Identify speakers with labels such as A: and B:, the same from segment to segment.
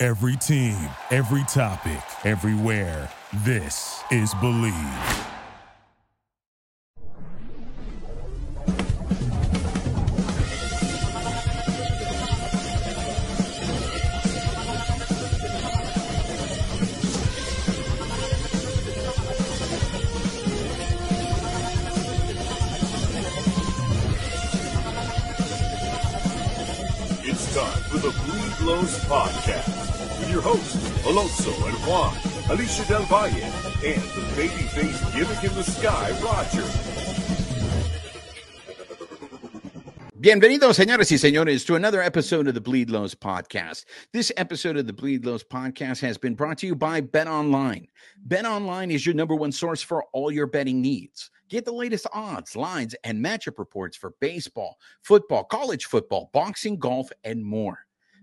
A: Every team, every topic, everywhere. This is Believe.
B: It's time for the Bleed Lows Podcast your hosts, Alonso and Juan, Alicia Del Valle, and the babyface gimmick in the sky, Roger.
C: Bienvenidos, señores y señores, to another episode of the Bleed Lows podcast. This episode of the Bleed Lows podcast has been brought to you by Bet Online. Bet Online is your number one source for all your betting needs. Get the latest odds, lines, and matchup reports for baseball, football, college football, boxing, golf, and more.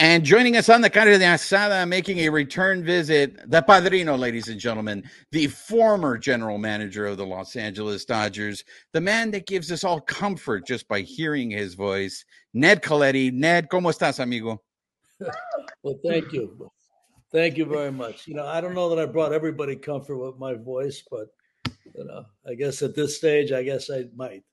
C: And joining us on the Carne de Asada, making a return visit, the Padrino, ladies and gentlemen, the former general manager of the Los Angeles Dodgers, the man that gives us all comfort just by hearing his voice, Ned Colletti. Ned, ¿cómo estás, amigo?
D: Well, thank you. Thank you very much. You know, I don't know that I brought everybody comfort with my voice, but you know, I guess at this stage, I guess I might.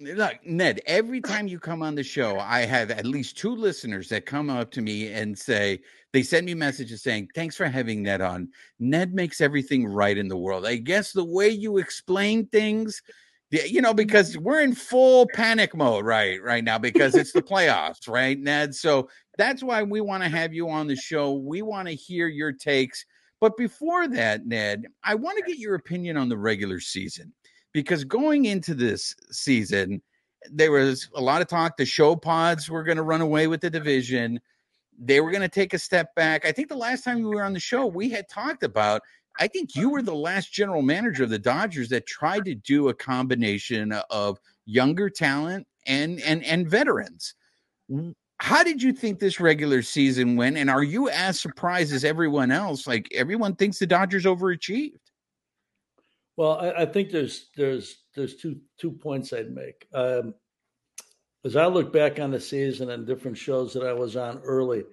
C: Look, Ned, every time you come on the show, I have at least two listeners that come up to me and say, they send me messages saying, Thanks for having Ned on. Ned makes everything right in the world. I guess the way you explain things, you know, because we're in full panic mode right right now because it's the playoffs, right, Ned? So that's why we want to have you on the show. We want to hear your takes. But before that, Ned, I want to get your opinion on the regular season because going into this season, there was a lot of talk. The show pods were going to run away with the division. They were going to take a step back. I think the last time we were on the show, we had talked about. I think you were the last general manager of the Dodgers that tried to do a combination of younger talent and and and veterans. How did you think this regular season went? And are you as surprised as everyone else? Like everyone thinks the Dodgers overachieved.
D: Well, I, I think there's there's there's two two points I'd make. Um, as I look back on the season and different shows that I was on early,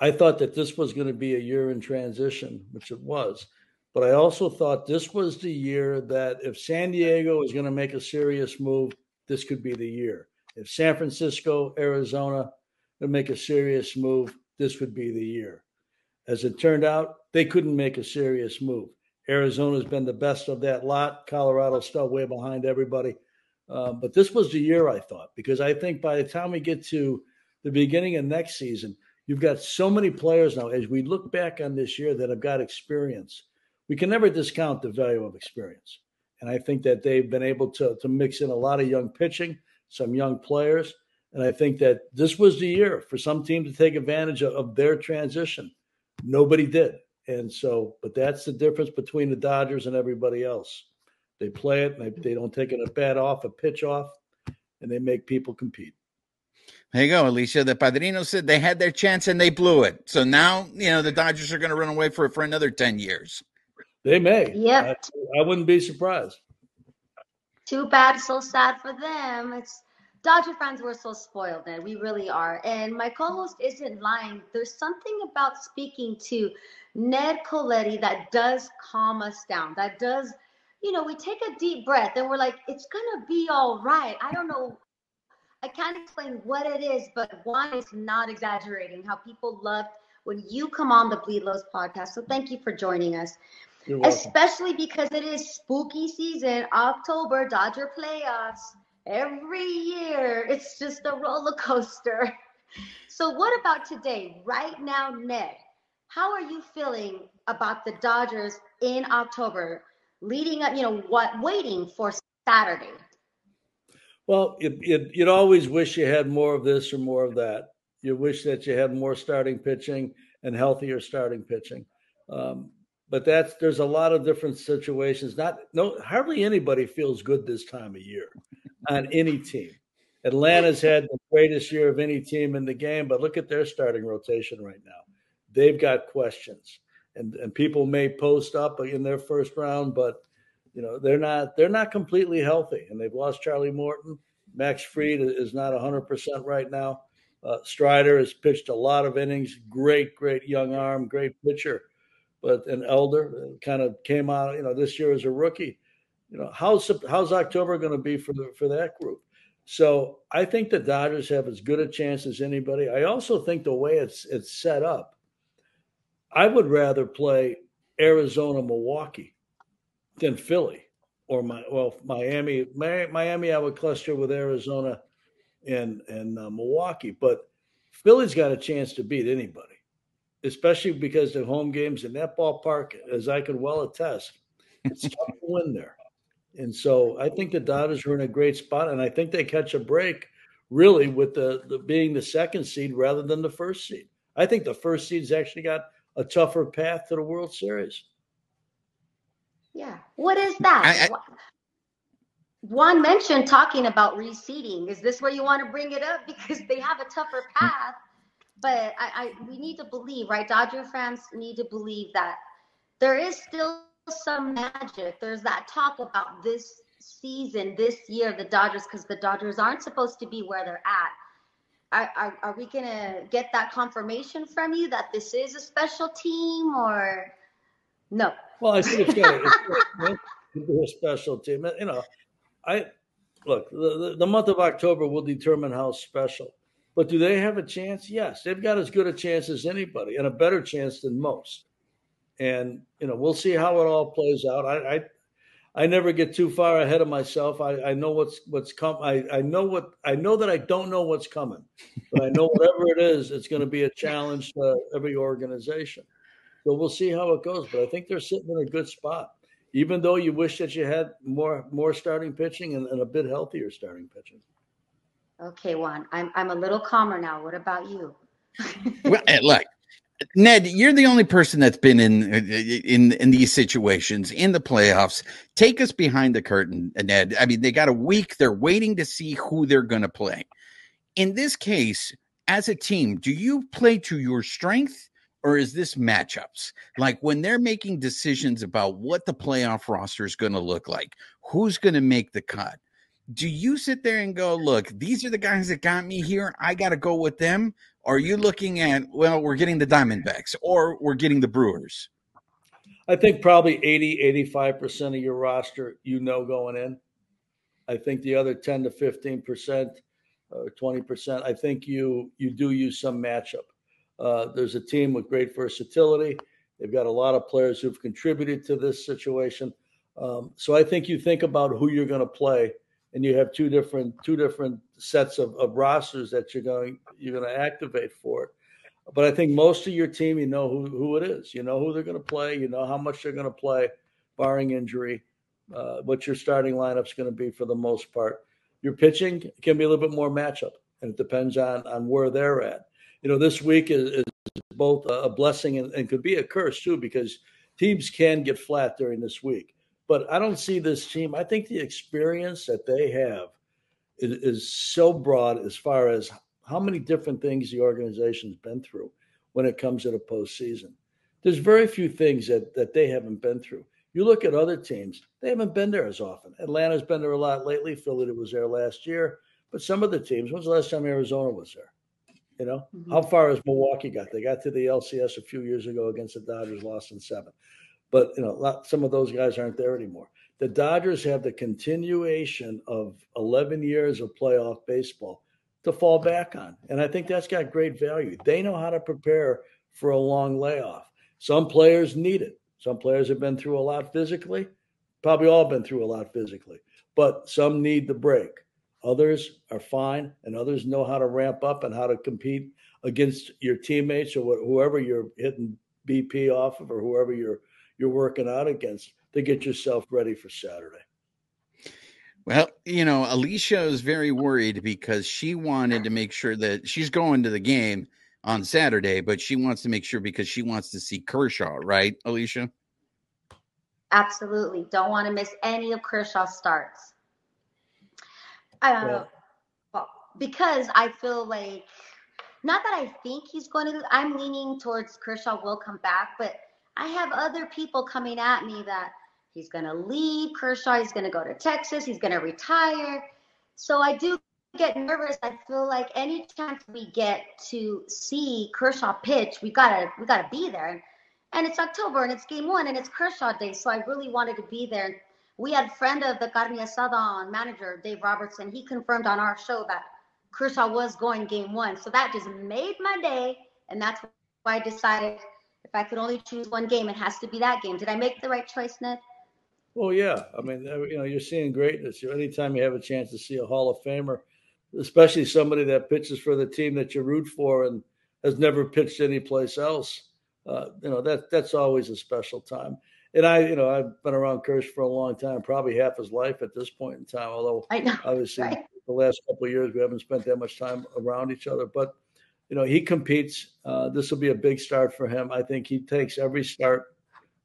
D: I thought that this was going to be a year in transition, which it was. But I also thought this was the year that if San Diego was going to make a serious move, this could be the year. If San Francisco, Arizona would make a serious move, this would be the year. As it turned out, they couldn't make a serious move. Arizona's been the best of that lot. Colorado's still way behind everybody. Uh, but this was the year I thought, because I think by the time we get to the beginning of next season, you've got so many players now. As we look back on this year that have got experience, we can never discount the value of experience. And I think that they've been able to, to mix in a lot of young pitching, some young players. And I think that this was the year for some team to take advantage of, of their transition. Nobody did. And so, but that's the difference between the Dodgers and everybody else. They play it, they, they don't take it a bat off, a pitch off, and they make people compete.
C: There you go, Alicia. The Padrino said they had their chance and they blew it. So now, you know, the Dodgers are going to run away for it for another 10 years.
D: They may.
E: Yep.
D: I, I wouldn't be surprised.
E: Too bad, so sad for them. It's Dodger fans were so spoiled, man. We really are. And my co-host isn't lying. There's something about speaking to Ned Colletti that does calm us down. That does, you know, we take a deep breath and we're like, it's gonna be all right. I don't know. I can't explain what it is, but Juan is not exaggerating how people loved when you come on the Bleed Lows podcast. So thank you for joining us. especially because it is spooky season, October, Dodger playoffs. Every year, it's just a roller coaster. So, what about today? Right now, Ned, how are you feeling about the Dodgers in October, leading up, you know, what, waiting for Saturday?
D: Well, it, it, you'd always wish you had more of this or more of that. You wish that you had more starting pitching and healthier starting pitching. Um, but that's there's a lot of different situations. Not no hardly anybody feels good this time of year on any team. Atlanta's had the greatest year of any team in the game, but look at their starting rotation right now. They've got questions, and and people may post up in their first round, but you know they're not they're not completely healthy, and they've lost Charlie Morton. Max Fried is not 100 percent right now. Uh, Strider has pitched a lot of innings. Great, great young arm, great pitcher, but an elder kind of came out. You know, this year as a rookie. You know, how's how's October going to be for the for that group? So I think the Dodgers have as good a chance as anybody. I also think the way it's it's set up, I would rather play Arizona, Milwaukee than Philly or my well Miami. Miami, I would cluster with Arizona and and uh, Milwaukee, but Philly's got a chance to beat anybody, especially because the home games in that ballpark, as I can well attest, it's tough to win there. And so I think the Dodgers are in a great spot, and I think they catch a break really with the, the being the second seed rather than the first seed. I think the first seed's actually got a tougher path to the World Series.
E: Yeah. What is that? I, I, Juan mentioned talking about reseeding. Is this where you want to bring it up? Because they have a tougher path. But I, I we need to believe, right? Dodger fans need to believe that there is still some magic. There's that talk about this season, this year, the Dodgers, because the Dodgers aren't supposed to be where they're at. Are, are, are we going to get that confirmation from you that this is a special team or no?
D: Well, I think it's going to be a special team. You know, I look, the, the month of October will determine how special. But do they have a chance? Yes, they've got as good a chance as anybody and a better chance than most and you know we'll see how it all plays out. I I, I never get too far ahead of myself. I, I know what's what's come. I, I know what I know that I don't know what's coming, but I know whatever it is, it's going to be a challenge to every organization. So we'll see how it goes. But I think they're sitting in a good spot, even though you wish that you had more more starting pitching and, and a bit healthier starting pitching.
E: Okay, Juan, I'm I'm a little calmer now. What about you?
C: well, eh, look, Ned, you're the only person that's been in uh, uh, in in these situations in the playoffs. Take us behind the curtain, Ned. I mean, they got a week. They're waiting to see who they're going to play. In this case, as a team, do you play to your strength or is this matchups? Like when they're making decisions about what the playoff roster is going to look like, who's going to make the cut? Do you sit there and go, look, these are the guys that got me here. I got to go with them are you looking at, well, we're getting the Diamondbacks or we're getting the Brewers?
D: I think probably 80, 85% of your roster you know going in. I think the other 10 to 15% or 20%, I think you you do use some matchup. Uh, there's a team with great versatility. They've got a lot of players who've contributed to this situation. Um, so I think you think about who you're going to play and you have two different two different sets of, of rosters that you're going you're going to activate for it. But I think most of your team, you know who, who it is. You know who they're going to play. You know how much they're going to play, barring injury. Uh, what your starting lineup's going to be for the most part. Your pitching can be a little bit more matchup, and it depends on on where they're at. You know, this week is, is both a blessing and, and could be a curse too, because teams can get flat during this week. But I don't see this team. I think the experience that they have is, is so broad as far as how many different things the organization's been through when it comes to the postseason. There's very few things that, that they haven't been through. You look at other teams, they haven't been there as often. Atlanta's been there a lot lately. Philly was there last year. But some of the teams, when's the last time Arizona was there? You know, mm-hmm. how far has Milwaukee got? They got to the LCS a few years ago against the Dodgers, lost in seven. But you know, lot, some of those guys aren't there anymore. The Dodgers have the continuation of 11 years of playoff baseball to fall back on, and I think that's got great value. They know how to prepare for a long layoff. Some players need it. Some players have been through a lot physically, probably all been through a lot physically, but some need the break. Others are fine, and others know how to ramp up and how to compete against your teammates or whoever you're hitting BP off of or whoever you're you're working out against to get yourself ready for Saturday.
C: Well, you know, Alicia is very worried because she wanted to make sure that she's going to the game on Saturday, but she wants to make sure because she wants to see Kershaw, right, Alicia?
E: Absolutely. Don't want to miss any of Kershaw's starts. Uh, well, because I feel like, not that I think he's going to, I'm leaning towards Kershaw will come back, but I have other people coming at me that he's going to leave Kershaw, he's going to go to Texas, he's going to retire. So I do get nervous. I feel like any chance we get to see Kershaw pitch, we gotta we gotta be there. And it's October and it's game one and it's Kershaw Day, so I really wanted to be there. We had friend of the Carne Asada manager Dave Robertson. He confirmed on our show that Kershaw was going game one, so that just made my day, and that's why I decided if I could only choose one game, it has to be that game. Did I make the right choice, Ned?
D: Well, yeah. I mean, you know, you're seeing greatness. Anytime you have a chance to see a Hall of Famer especially somebody that pitches for the team that you root for and has never pitched anyplace else. Uh, you know that that's always a special time. And I, you know, I've been around Kersh for a long time, probably half his life at this point in time. Although obviously right? the last couple of years we haven't spent that much time around each other, but you know he competes. Uh, this will be a big start for him. I think he takes every start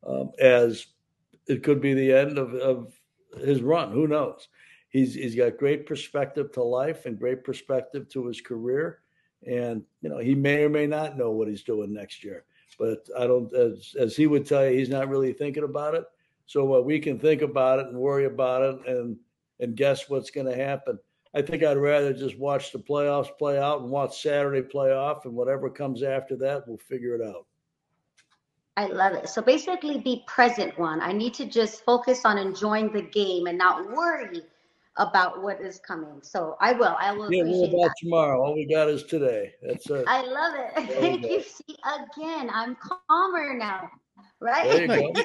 D: um, as it could be the end of, of his run. Who knows? he's he's got great perspective to life and great perspective to his career. And you know, he may or may not know what he's doing next year. But I don't, as as he would tell you, he's not really thinking about it. So uh, we can think about it and worry about it and and guess what's going to happen. I think I'd rather just watch the playoffs play out and watch Saturday play off, and whatever comes after that, we'll figure it out.
E: I love it. So basically, be present one. I need to just focus on enjoying the game and not worry about what is coming. So I will. I will.
D: Yeah, what about that. tomorrow? All we got is today. That's it.
E: I love it. Thank you. See again. I'm calmer now. Right. There you go.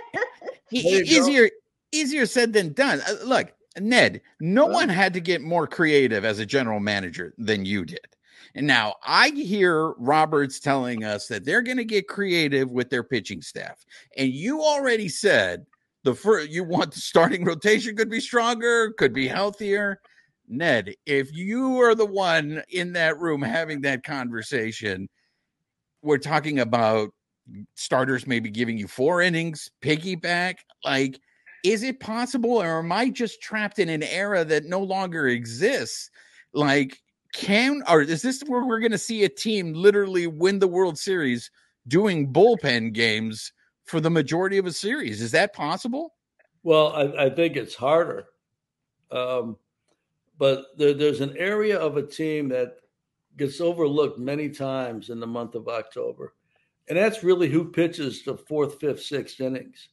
C: easier, easier said than done. Uh, look, Ned. No uh-huh. one had to get more creative as a general manager than you did. And now I hear Roberts telling us that they're going to get creative with their pitching staff. And you already said the first you want the starting rotation could be stronger, could be healthier. Ned, if you are the one in that room having that conversation, we're talking about starters maybe giving you four innings, piggyback. Like, is it possible, or am I just trapped in an era that no longer exists? Like, can or is this where we're going to see a team literally win the World Series doing bullpen games for the majority of a series. Is that possible?
D: Well, I, I think it's harder. Um, but there, there's an area of a team that gets overlooked many times in the month of October. And that's really who pitches the fourth, fifth, sixth innings.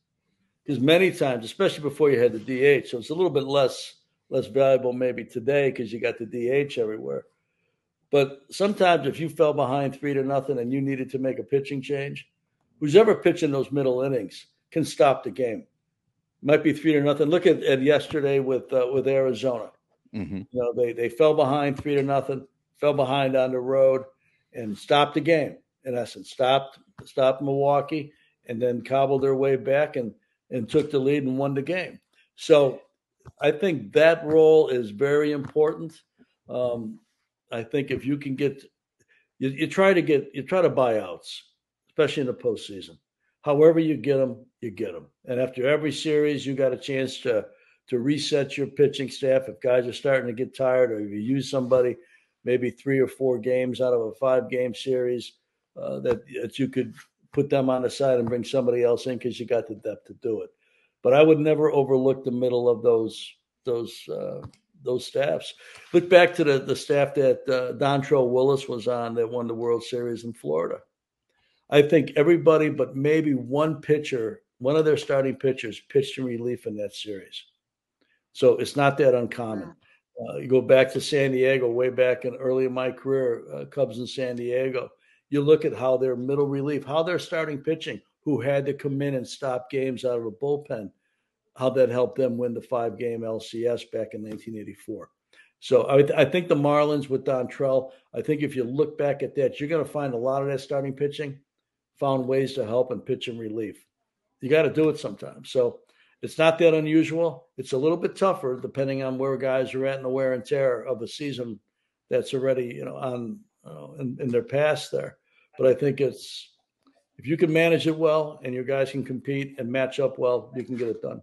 D: Because many times, especially before you had the DH, so it's a little bit less less valuable maybe today because you got the DH everywhere. But sometimes if you fell behind three to nothing and you needed to make a pitching change, who's ever pitching those middle innings can stop the game. Might be three to nothing. Look at, at yesterday with uh, with Arizona. Mm-hmm. You know, they they fell behind three to nothing, fell behind on the road, and stopped the game. In essence, stopped stopped Milwaukee, and then cobbled their way back and and took the lead and won the game. So, I think that role is very important. Um, I think if you can get, you, you try to get, you try to buy outs especially in the postseason. However you get them, you get them. And after every series, you got a chance to to reset your pitching staff. If guys are starting to get tired, or if you use somebody, maybe three or four games out of a five game series, uh, that that you could put them on the side and bring somebody else in because you got the depth to do it. But I would never overlook the middle of those those uh, those staffs. Look back to the the staff that uh, Dontrelle Willis was on that won the World Series in Florida. I think everybody but maybe one pitcher, one of their starting pitchers, pitched in relief in that series. So it's not that uncommon. Uh, you go back to San Diego, way back in early in my career, uh, Cubs in San Diego. You look at how their middle relief, how they're starting pitching, who had to come in and stop games out of a bullpen, how that helped them win the five game LCS back in 1984. So I, I, think the Marlins with Dontrelle, I think if you look back at that, you're going to find a lot of that starting pitching found ways to help and pitch in relief. You got to do it sometimes. So it's not that unusual. It's a little bit tougher depending on where guys are at and the wear and tear of a season that's already, you know, on uh, in, in their past there. But I think it's if you can manage it well and your guys can compete and match up well, you can get it done.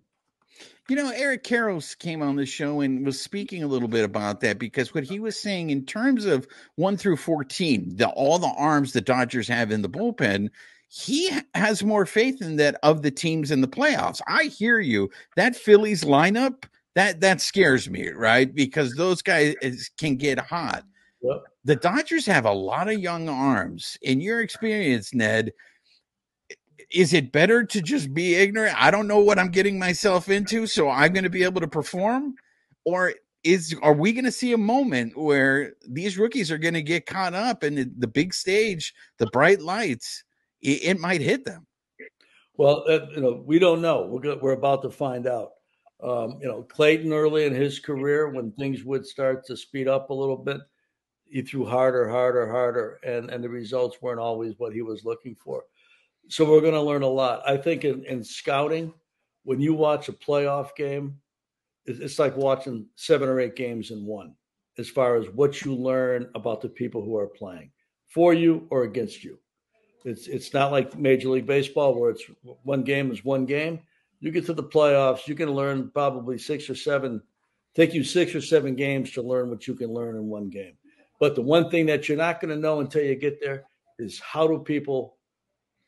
C: You know, Eric Karros came on the show and was speaking a little bit about that because what he was saying in terms of one through 14, the, all the arms the Dodgers have in the bullpen, he has more faith in that of the teams in the playoffs. I hear you. That Phillies lineup, that that scares me, right? Because those guys can get hot. Yep. The Dodgers have a lot of young arms. In your experience, Ned, is it better to just be ignorant? I don't know what I'm getting myself into, so I'm going to be able to perform, or is are we going to see a moment where these rookies are going to get caught up in the, the big stage, the bright lights? It, it might hit them.
D: Well, uh, you know, we don't know. We're we're about to find out. Um, you know, Clayton early in his career, when things would start to speed up a little bit, he threw harder, harder, harder, and and the results weren't always what he was looking for so we're going to learn a lot. I think in, in scouting, when you watch a playoff game, it's like watching seven or eight games in one, as far as what you learn about the people who are playing for you or against you. It's it's not like Major League Baseball where it's one game is one game. You get to the playoffs, you can learn probably six or seven. Take you six or seven games to learn what you can learn in one game. But the one thing that you're not going to know until you get there is how do people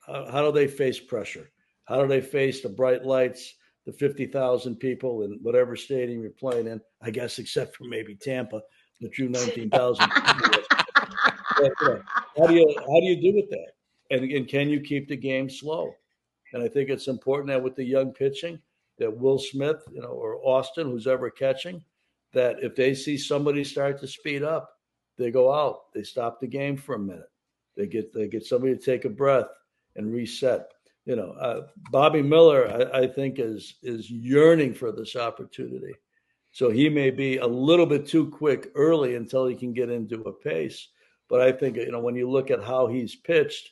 D: how, how do they face pressure? How do they face the bright lights, the 50,000 people in whatever stadium you're playing in? I guess, except for maybe Tampa, the true 19,000. how do you how do you do with that? And, and can you keep the game slow? And I think it's important that with the young pitching, that Will Smith, you know, or Austin, who's ever catching, that if they see somebody start to speed up, they go out. They stop the game for a minute. They get they get somebody to take a breath and reset. You know, uh, Bobby Miller, I, I, think, is is yearning for this opportunity. So he may be a little bit too quick early until he can get into a pace. But I think you know when you look at how he's pitched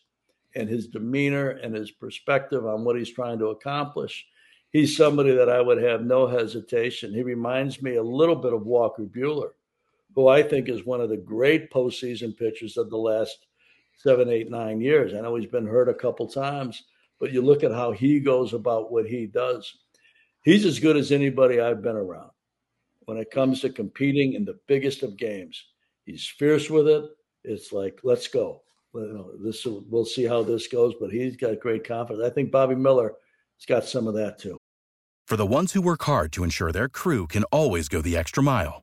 D: and his demeanor and his perspective on what he's trying to accomplish, he's somebody that I would have no hesitation. He reminds me a little bit of Walker Buehler, who I think is one of the great postseason pitchers of the last seven, eight, nine years. I know he's been hurt a couple times, but you look at how he goes about what he does. He's as good as anybody I've been around when it comes to competing in the biggest of games. He's fierce with it. It's like, let's go. You know, this we'll see how this goes, but he's got great confidence. I think Bobby Miller has got some of that too.
F: For the ones who work hard to ensure their crew can always go the extra mile,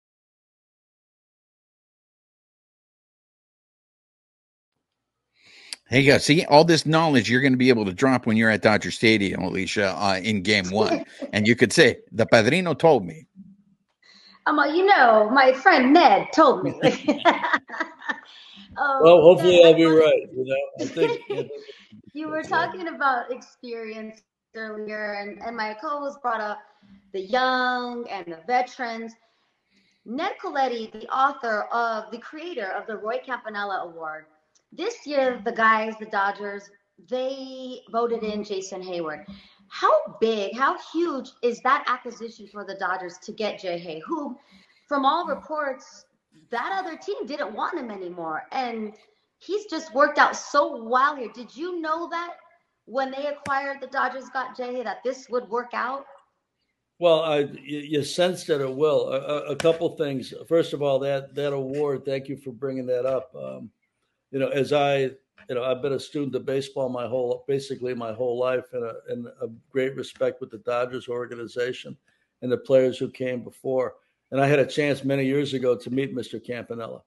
C: Hey, guys, see all this knowledge you're going to be able to drop when you're at Dodger Stadium, Alicia, uh, in game one. and you could say, The Padrino told me.
E: I'm like, you know, my friend Ned told me.
D: um, well, hopefully I'll be right. You know, I think,
E: you were talking about experience earlier, and, and my co-host brought up the young and the veterans. Ned Colletti, the author of the creator of the Roy Campanella Award, this year the guys, the Dodgers, they voted in Jason Heyward. How big, how huge is that acquisition for the Dodgers to get Jay Hay, who, from all reports, that other team didn't want him anymore. And he's just worked out so well here. Did you know that when they acquired the Dodgers got Jay that this would work out?
D: Well, I, you, you sense that it will. A, a, couple things. First of all, that that award. Thank you for bringing that up. Um, you know, as I you know, I've been a student of baseball my whole, basically my whole life, and a, and a great respect with the Dodgers organization and the players who came before. And I had a chance many years ago to meet Mr. Campanella,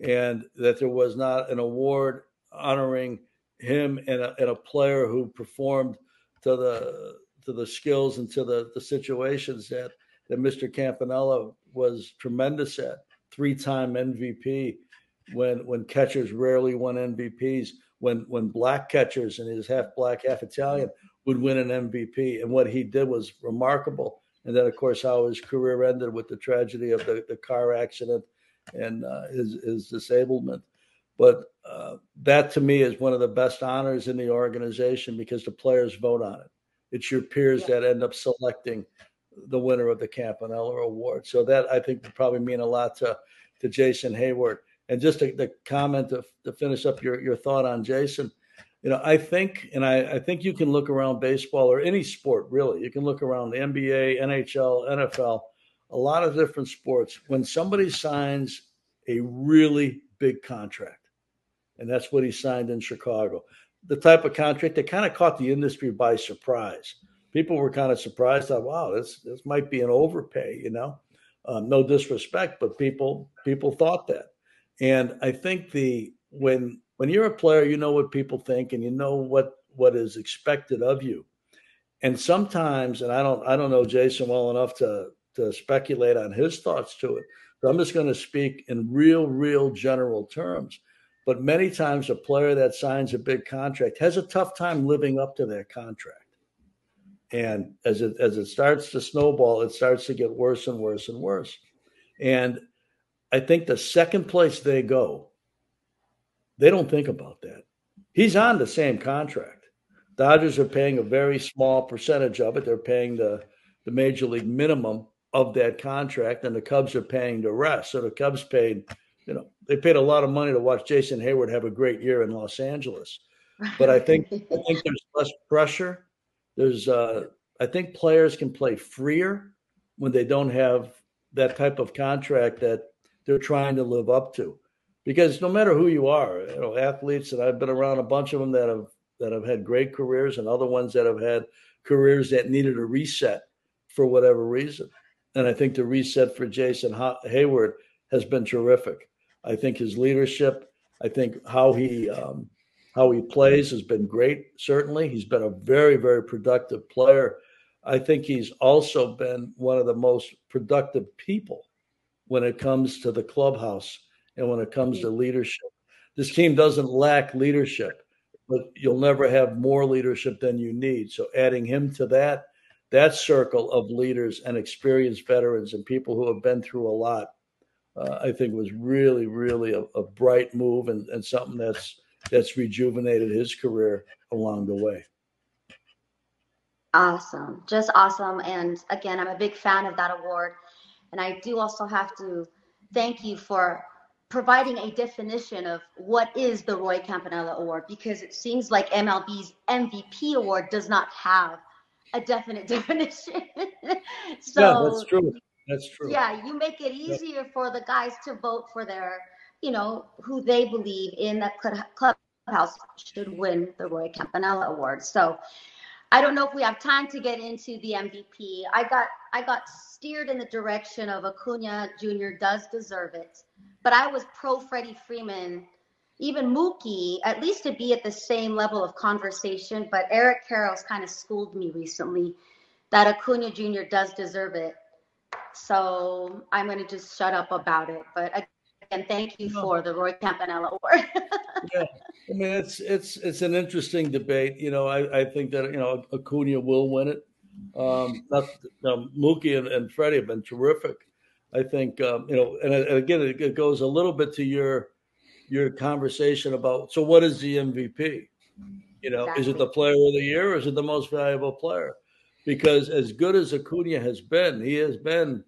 D: and that there was not an award honoring him and a, and a player who performed to the to the skills and to the, the situations that that Mr. Campanella was tremendous at. Three time MVP when when catchers rarely won MVPs, when when black catchers and he's half black, half Italian would win an MVP. And what he did was remarkable. And then of course how his career ended with the tragedy of the, the car accident and uh, his his disablement. But uh, that to me is one of the best honors in the organization because the players vote on it. It's your peers yeah. that end up selecting the winner of the Campanella Award. So that I think would probably mean a lot to to Jason Heyward. And just to, the comment to, to finish up your, your thought on Jason, you know, I think, and I, I think you can look around baseball or any sport really. You can look around the NBA, NHL, NFL, a lot of different sports. When somebody signs a really big contract, and that's what he signed in Chicago, the type of contract that kind of caught the industry by surprise people were kind of surprised. Thought, wow, this this might be an overpay. You know, um, no disrespect, but people people thought that, and I think the when when you're a player, you know what people think, and you know what what is expected of you. And sometimes, and I don't I don't know Jason well enough to to speculate on his thoughts to it. So I'm just going to speak in real, real general terms. But many times, a player that signs a big contract has a tough time living up to that contract. And as it as it starts to snowball, it starts to get worse and worse and worse. And I think the second place they go, they don't think about that. He's on the same contract. Dodgers are paying a very small percentage of it. They're paying the, the major league minimum of that contract, and the Cubs are paying the rest. So the Cubs paid, you know, they paid a lot of money to watch Jason Heyward have a great year in Los Angeles. But I think I think there's less pressure there's, uh, I think players can play freer when they don't have that type of contract that they're trying to live up to. Because no matter who you are, you know, athletes, and I've been around a bunch of them that have that have had great careers, and other ones that have had careers that needed a reset for whatever reason. And I think the reset for Jason Heyward has been terrific. I think his leadership, I think how he um, how he plays has been great, certainly. He's been a very, very productive player. I think he's also been one of the most productive people when it comes to the clubhouse and when it comes to leadership. This team doesn't lack leadership, but you'll never have more leadership than you need. So adding him to that, that circle of leaders and experienced veterans and people who have been through a lot, uh, I think was really, really a, a bright move and, and something that's that's rejuvenated his career along the way.
E: Awesome. Just awesome. And again, I'm a big fan of that award. And I do also have to thank you for providing a definition of what is the Roy Campanella Award because it seems like MLB's MVP award does not have a definite definition.
D: so yeah, that's true. That's true.
E: Yeah, you make it easier yeah. for the guys to vote for their you know, who they believe in that clubhouse should win the Roy Campanella Award. So I don't know if we have time to get into the MVP. I got I got steered in the direction of Acuna Jr. does deserve it, but I was pro Freddie Freeman, even Mookie, at least to be at the same level of conversation. But Eric Karros kind of schooled me recently that Acuna Jr. does deserve it. So I'm going to just shut up about it. But and thank you for the Roy Campanella Award.
D: yeah, I mean it's it's it's an interesting debate. You know, I, I think that you know Acuna will win it. Um, not um, Mookie and, and Freddie have been terrific. I think um, you know, and, and again, it, it, goes a little bit to your your conversation about. So, what is the MVP? You know, exactly. is it the player of the year, or is it the most valuable player? Because as good as Acuna has been, he has been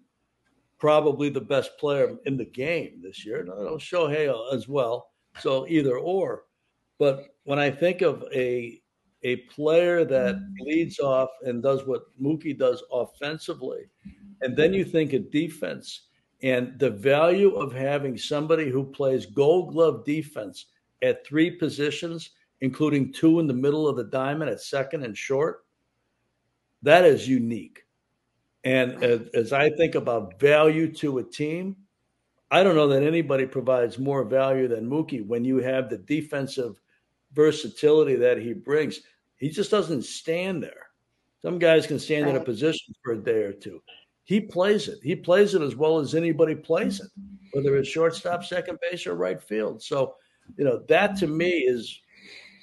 D: probably the best player in the game this year. No, Shohei as well. So either or. But when I think of a a player that leads off and does what Mookie does offensively, and then you think of defense and the value of having somebody who plays gold glove defense at three positions, including two in the middle of the diamond at second and short, that is unique. And as, as I think about value to a team, I don't know that anybody provides more value than Mookie when you have the defensive versatility that he brings. He just doesn't stand there. Some guys can stand right. in a position for a day or two. He plays it. He plays it as well as anybody plays it, whether it's shortstop, second base, or right field. So, you know, that to me is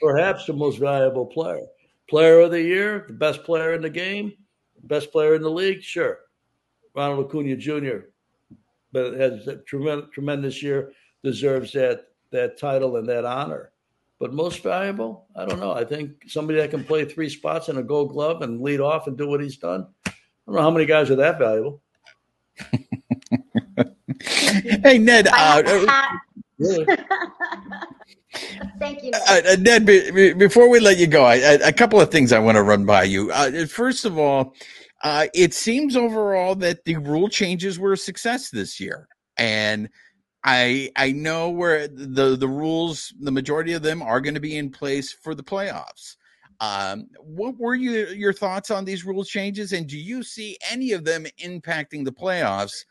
D: perhaps the most valuable player. Player of the year, the best player in the game, best player in the league, sure. Ronald Acuna Jr., but has a tremendous, tremendous year, deserves that that title and that honor. But most valuable, I don't know. I think somebody that can play three spots in a Gold Glove and lead off and do what he's done. I don't know how many guys are that valuable.
C: hey Ned, uh,
E: really? Thank you.
C: Uh, uh, Ned, be, before we let you go, I, I, a couple of things I want to run by you. Uh, first of all, uh, it seems overall that the rule changes were a success this year, and I I know where the the rules, the majority of them are going to be in place for the playoffs. Um, what were you, your thoughts on these rule changes, and do you see any of them impacting the playoffs?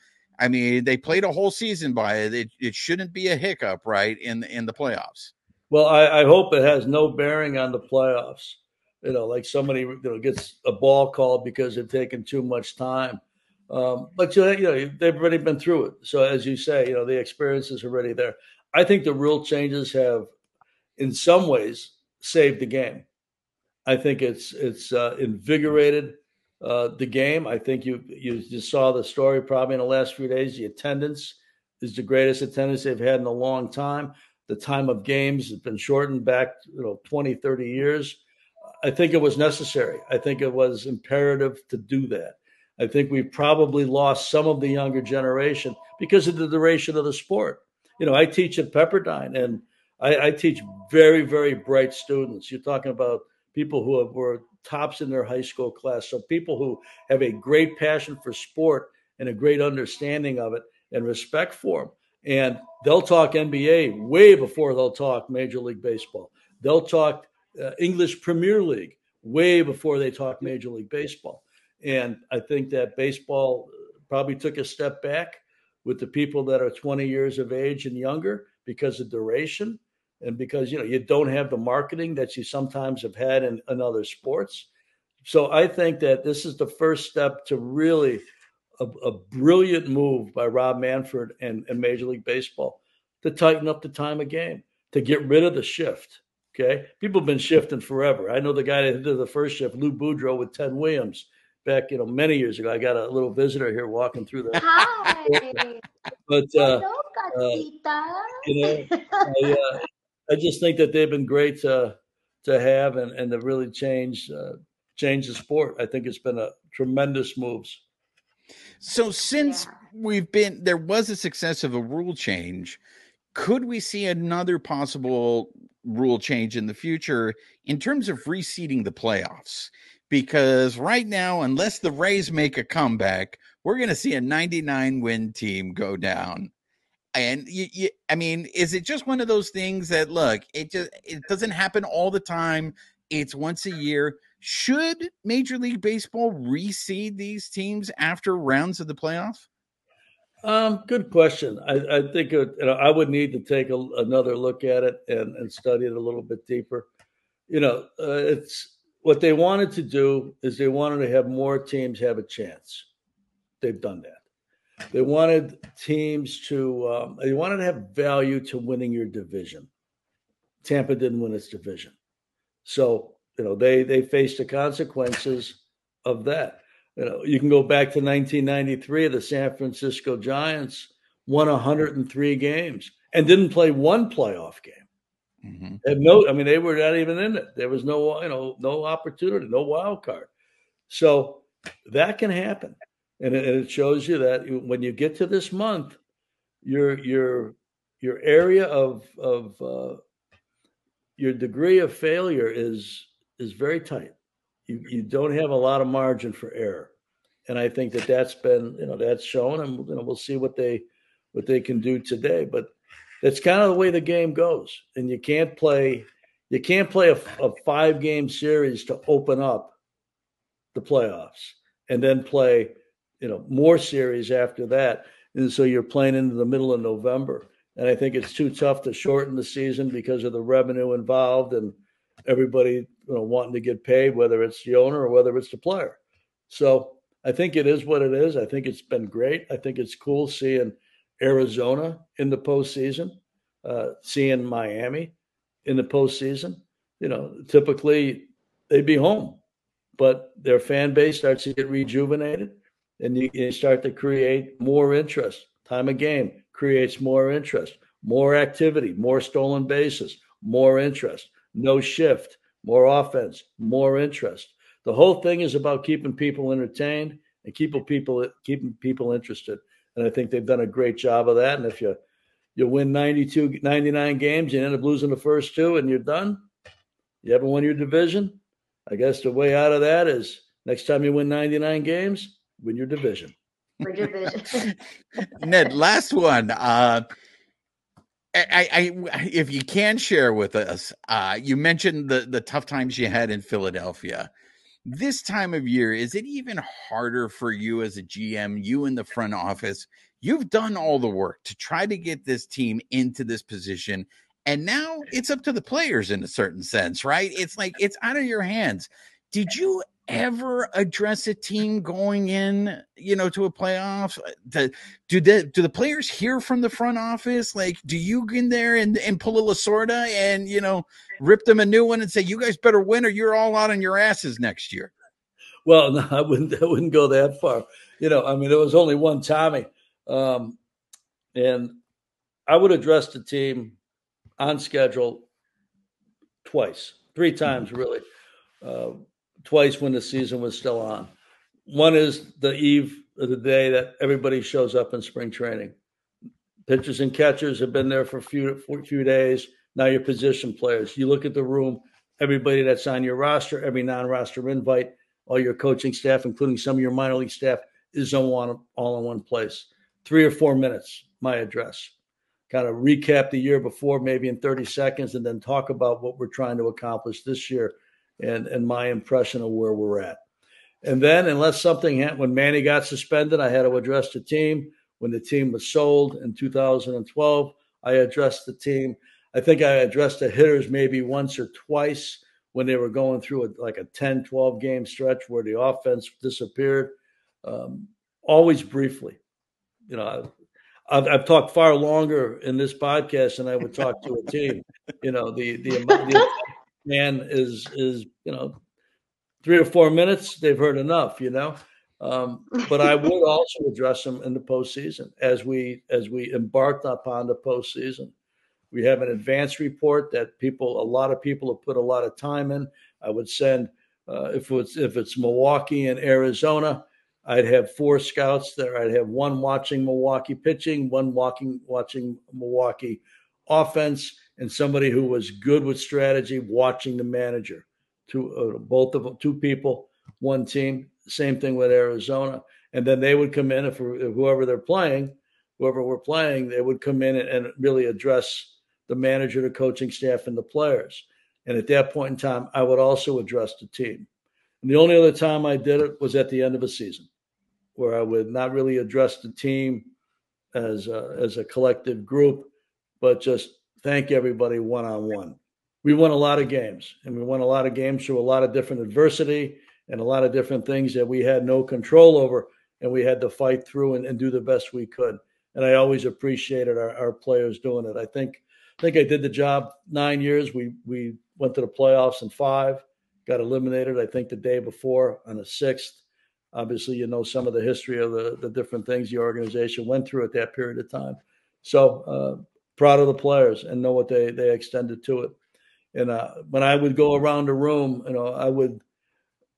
C: I mean, they played a whole season by it. It, it shouldn't be a hiccup, right, in in the playoffs.
D: Well, I, I, hope it has no bearing on the playoffs. You know, like somebody you know gets a ball called because they've taken too much time. Um, but you know, they've already been through it. So as you say, you know, the experience is already there. I think the rule changes have, in some ways, saved the game. I think it's it's uh, invigorated uh, the game. I think you you just saw the story probably in the last few days. The attendance is the greatest attendance they've had in a long time. The time of games has been shortened back, you know, 20, 30 years. I think it was necessary. I think it was imperative to do that. I think we've probably lost some of the younger generation because of the duration of the sport. You know, I teach at Pepperdine and I, I teach very, very bright students. You're talking about people who have, were tops in their high school class. So people who have a great passion for sport and a great understanding of it and respect for them. And they'll talk NBA way before they'll talk Major League Baseball. They'll talk uh, English Premier League way before they talk Major League Baseball. And I think that baseball probably took a step back with the people that are 20 years of age and younger because of duration and because you know you don't have the marketing that you sometimes have had in, in other sports. So I think that this is the first step to really a, a brilliant move by Rob Manfred and, and Major League Baseball to tighten up the time of game, to get rid of the shift. Okay. People have been shifting forever. I know the guy that did the first shift, Lou Boudreau with Ted Williams back, you know, many years ago. I got a little visitor here walking through the.
E: Hi.
D: but uh, Hello, uh, you know, I, uh, I just think that they've been great to to have and, and to really change uh, change the sport. I think it's been a tremendous moves.
C: So since yeah. we've been there was a success of a rule change, could we see another possible rule change in the future in terms of reseeding the playoffs? Because right now, unless the Rays make a comeback, we're going to see a 99 win team go down and you, you, i mean is it just one of those things that look it just it doesn't happen all the time it's once a year should major league baseball reseed these teams after rounds of the playoff
D: um, good question. I, I think it, you know, I would need to take a, another look at it and, and study it a little bit deeper. You know, uh, it's what they wanted to do is they wanted to have more teams have a chance. They've done that. They wanted teams to um, they wanted to have value to winning your division. Tampa didn't win its division, so you know they they faced the consequences of that. You know, you can go back to 1993. The San Francisco Giants won 103 games and didn't play one playoff game. Mm-hmm. No, I mean, they were not even in it. There was no, you know, no opportunity, no wild card. So that can happen and it, it shows you that when you get to this month, your your your area of of uh, your degree of failure is is very tight. You you don't have a lot of margin for error, and I think that that's been you know that's shown, and you know, we'll see what they what they can do today. But that's kind of the way the game goes, and you can't play you can't play a, a five game series to open up the playoffs and then play you know more series after that and so you're playing into the middle of November. And I think it's too tough to shorten the season because of the revenue involved and everybody you know, wanting to get paid, whether it's the owner or whether it's the player. So I think it is what it is. I think it's been great. I think it's cool seeing Arizona in the postseason, uh, seeing Miami in the postseason. You know, typically they'd be home, but their fan base starts to get rejuvenated and you, you start to create more interest. Time of game creates more interest, more activity, more stolen bases, more interest, no shift, more offense, more interest. The whole thing is about keeping people entertained and keeping people keeping people interested. And I think they've done a great job of that. And if you you win 92, 99 games, you end up losing the first two, and you're done. You haven't won your division. I guess the way out of that is next time you win 99 games, win your division.
E: Win your division.
C: Ned, last one. Uh, I, I, if you can share with us, uh, you mentioned the the tough times you had in Philadelphia. This time of year, is it even harder for you as a GM, you in the front office? You've done all the work to try to get this team into this position, and now it's up to the players in a certain sense, right? It's like it's out of your hands. Did you ever address a team going in, you know, to a playoff? Do, do the do the players hear from the front office? Like, do you get in there and, and pull a Lasorda and you know rip them a new one and say, "You guys better win, or you're all out on your asses next year"?
D: Well, no, I wouldn't. I wouldn't go that far. You know, I mean, there was only one Tommy, um, and I would address the team on schedule twice, three times, really. Uh, twice when the season was still on. One is the eve of the day that everybody shows up in spring training. Pitchers and catchers have been there for a few, for a few days. Now your position players. You look at the room, everybody that's on your roster, every non-roster invite, all your coaching staff, including some of your minor league staff, is on all in one place. Three or four minutes, my address. Kind of recap the year before, maybe in 30 seconds, and then talk about what we're trying to accomplish this year and and my impression of where we're at. And then, unless something happened, when Manny got suspended, I had to address the team. When the team was sold in 2012, I addressed the team. I think I addressed the hitters maybe once or twice when they were going through a, like a 10, 12 game stretch where the offense disappeared. Um, always briefly. You know, I've, I've, talked far longer in this podcast than I would talk to a team. You know, the the, the man is is you know three or four minutes they've heard enough you know? Um, but i would also address them in the postseason. As we as we embarked upon the postseason we have an advance report that people a lot of people have put a lot of time in. I would send uh, if it's if it's milwaukee and arizona i'd have four scouts there. I'd have one watching milwaukee pitching one walking watching milwaukee offense and somebody who was good with strategy, watching the manager. Two, uh, both of two people, one team. Same thing with Arizona, and then they would come in if, if whoever they're playing, whoever we're playing, they would come in and, and really address the manager, the coaching staff, and the players. And at that point in time, I would also address the team. And the only other time I did it was at the end of a season, where I would not really address the team as a, as a collective group, but just thank everybody one on one. We won a lot of games, and we won a lot of games through a lot of different adversity and a lot of different things that we had no control over, and we had to fight through and, and do the best we could. And I always appreciated our, our players doing it. I think I think I did the job nine years. We we went to the playoffs in five, got eliminated. I think the day before on the sixth. Obviously, you know some of the history of the the different things the organization went through at that period of time. So uh, proud of the players and know what they they extended to it. And uh, when I would go around the room, you know, I would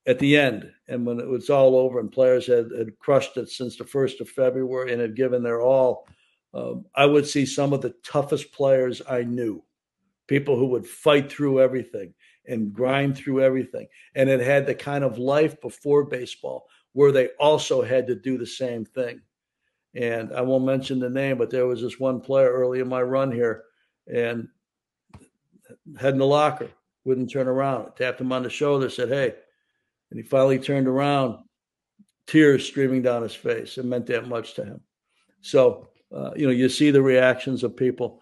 D: at the end, and when it was all over, and players had, had crushed it since the first of February and had given their all, um, I would see some of the toughest players I knew, people who would fight through everything and grind through everything, and it had the kind of life before baseball where they also had to do the same thing. And I won't mention the name, but there was this one player early in my run here and head in the locker, wouldn't turn around. I tapped him on the shoulder, said, Hey. And he finally turned around, tears streaming down his face. It meant that much to him. So, uh, you know, you see the reactions of people.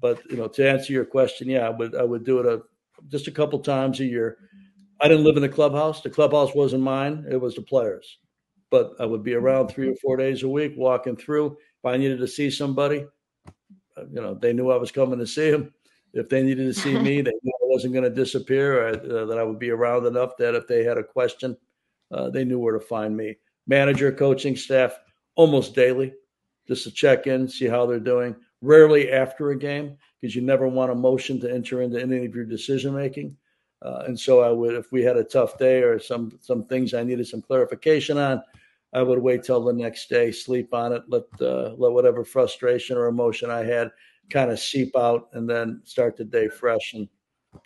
D: But you know, to answer your question, yeah, I would I would do it a just a couple times a year. I didn't live in the clubhouse. The clubhouse wasn't mine; it was the players. But I would be around three or four days a week, walking through. If I needed to see somebody, uh, you know, they knew I was coming to see them. If they needed to see me, they knew I wasn't going to disappear, or uh, that I would be around enough that if they had a question, uh, they knew where to find me. Manager, coaching staff, almost daily, just to check in, see how they're doing. Rarely after a game, because you never want emotion to enter into any of your decision making. Uh, and so I would, if we had a tough day or some some things I needed some clarification on, I would wait till the next day, sleep on it, let uh, let whatever frustration or emotion I had kind of seep out, and then start the day fresh and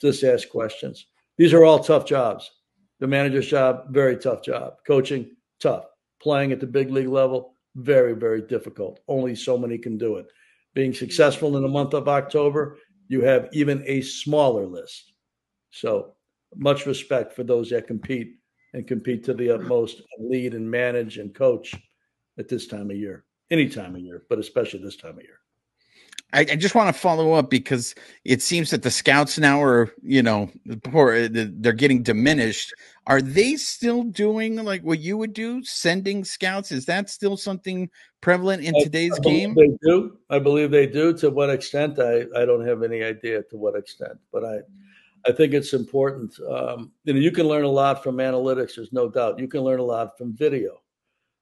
D: just ask questions. These are all tough jobs. The manager's job, very tough job. Coaching, tough. Playing at the big league level, very, very difficult. Only so many can do it. Being successful in the month of October, you have even a smaller list. So much respect for those that compete and compete to the utmost and lead and manage and coach at this time of year, any time of year, but especially this time of year.
C: I, I, just want to follow up because it seems that the scouts now are, you know, poor, uh, they're getting diminished. Are they still doing like what you would do, sending scouts? Is that still something prevalent in today's
D: I
C: game?
D: They do. I believe they do. To what extent, I, I don't have any idea to what extent, but I I think it's important. Um, you know, you can learn a lot from analytics. There's no doubt. You can learn a lot from video.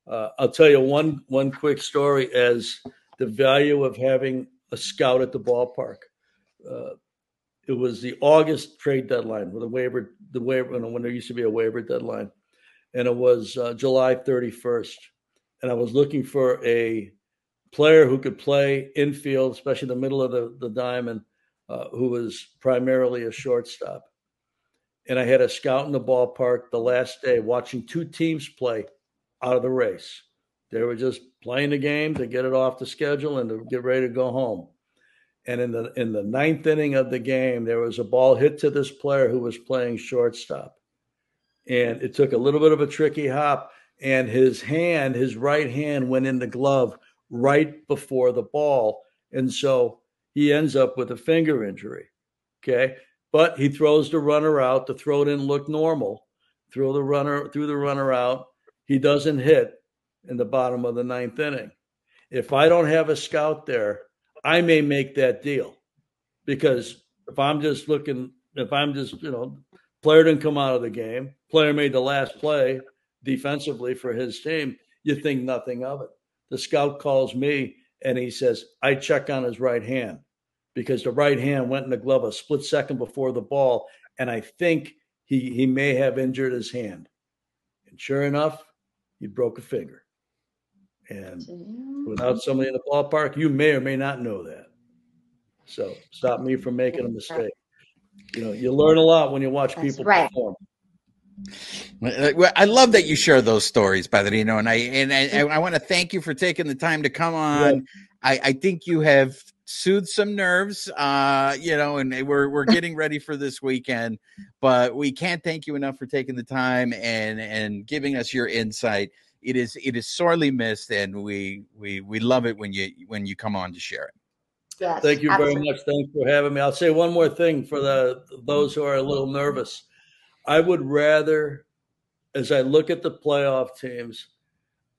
D: Uh, I'll tell you one one quick story as the value of having a scout at the ballpark. Uh, it was the August trade deadline with a waiver, the waiver, when there used to be a waiver deadline, and it was uh, July 31st. And I was looking for a player who could play infield, especially the middle of the, the diamond, uh, who was primarily a shortstop. And I had a scout in the ballpark the last day watching two teams play out of the race. They were just playing the game to get it off the schedule and to get ready to go home. And in the in the ninth inning of the game, there was a ball hit to this player who was playing shortstop. And it took a little bit of a tricky hop, and his hand, his right hand, went in the glove right before the ball. And so he ends up with a finger injury. Okay. But he throws the runner out. The throw didn't look normal. Throw the runner threw the runner out. He doesn't hit in the bottom of the ninth inning. If I don't have a scout there, I may make that deal because if I'm just looking, if I'm just, you know, player didn't come out of the game, player made the last play defensively for his team, you think nothing of it. The scout calls me and he says, I check on his right hand because the right hand went in the glove a split second before the ball. And I think he, he may have injured his hand. And sure enough, he broke a finger. And without somebody in the ballpark, you may or may not know that. So stop me from making a mistake. You know, you learn a lot when you watch That's people right. perform.
C: I love that you share those stories, Padrino, and I and I, I want to thank you for taking the time to come on. Yeah. I, I think you have soothed some nerves, uh, you know, and we're we're getting ready for this weekend. But we can't thank you enough for taking the time and and giving us your insight it is it is sorely missed, and we we we love it when you when you come on to share it.
D: Yes, Thank you absolutely. very much. Thanks for having me. I'll say one more thing for the those who are a little nervous. I would rather, as I look at the playoff teams,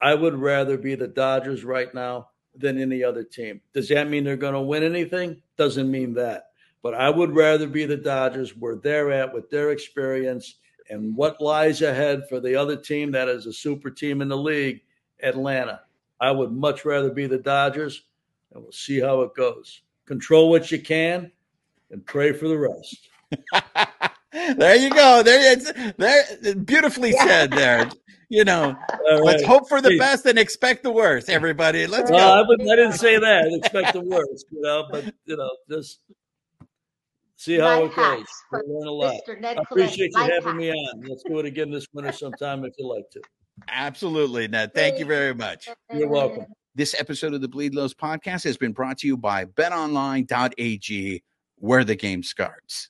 D: I would rather be the Dodgers right now than any other team. Does that mean they're going to win anything? Doesn't mean that. But I would rather be the Dodgers where they're at with their experience and what lies ahead for the other team that is a super team in the league, Atlanta. I would much rather be the Dodgers, and we'll see how it goes. Control what you can and pray for the rest.
C: there you go. There it's there beautifully yeah. said there. You know, right. let's hope for the hey. best and expect the worst, everybody. Let's well,
D: go. I, would, I didn't say that. Expect the worst, you know, but you know, just see how it goes. We'll learn a lot. I appreciate you having me on. Let's do it again this winter sometime if you like to.
C: Absolutely, Ned. Thank you very much.
D: You're welcome.
C: This episode of the Bleed Lows podcast has been brought to you by betonline.ag, where the game starts.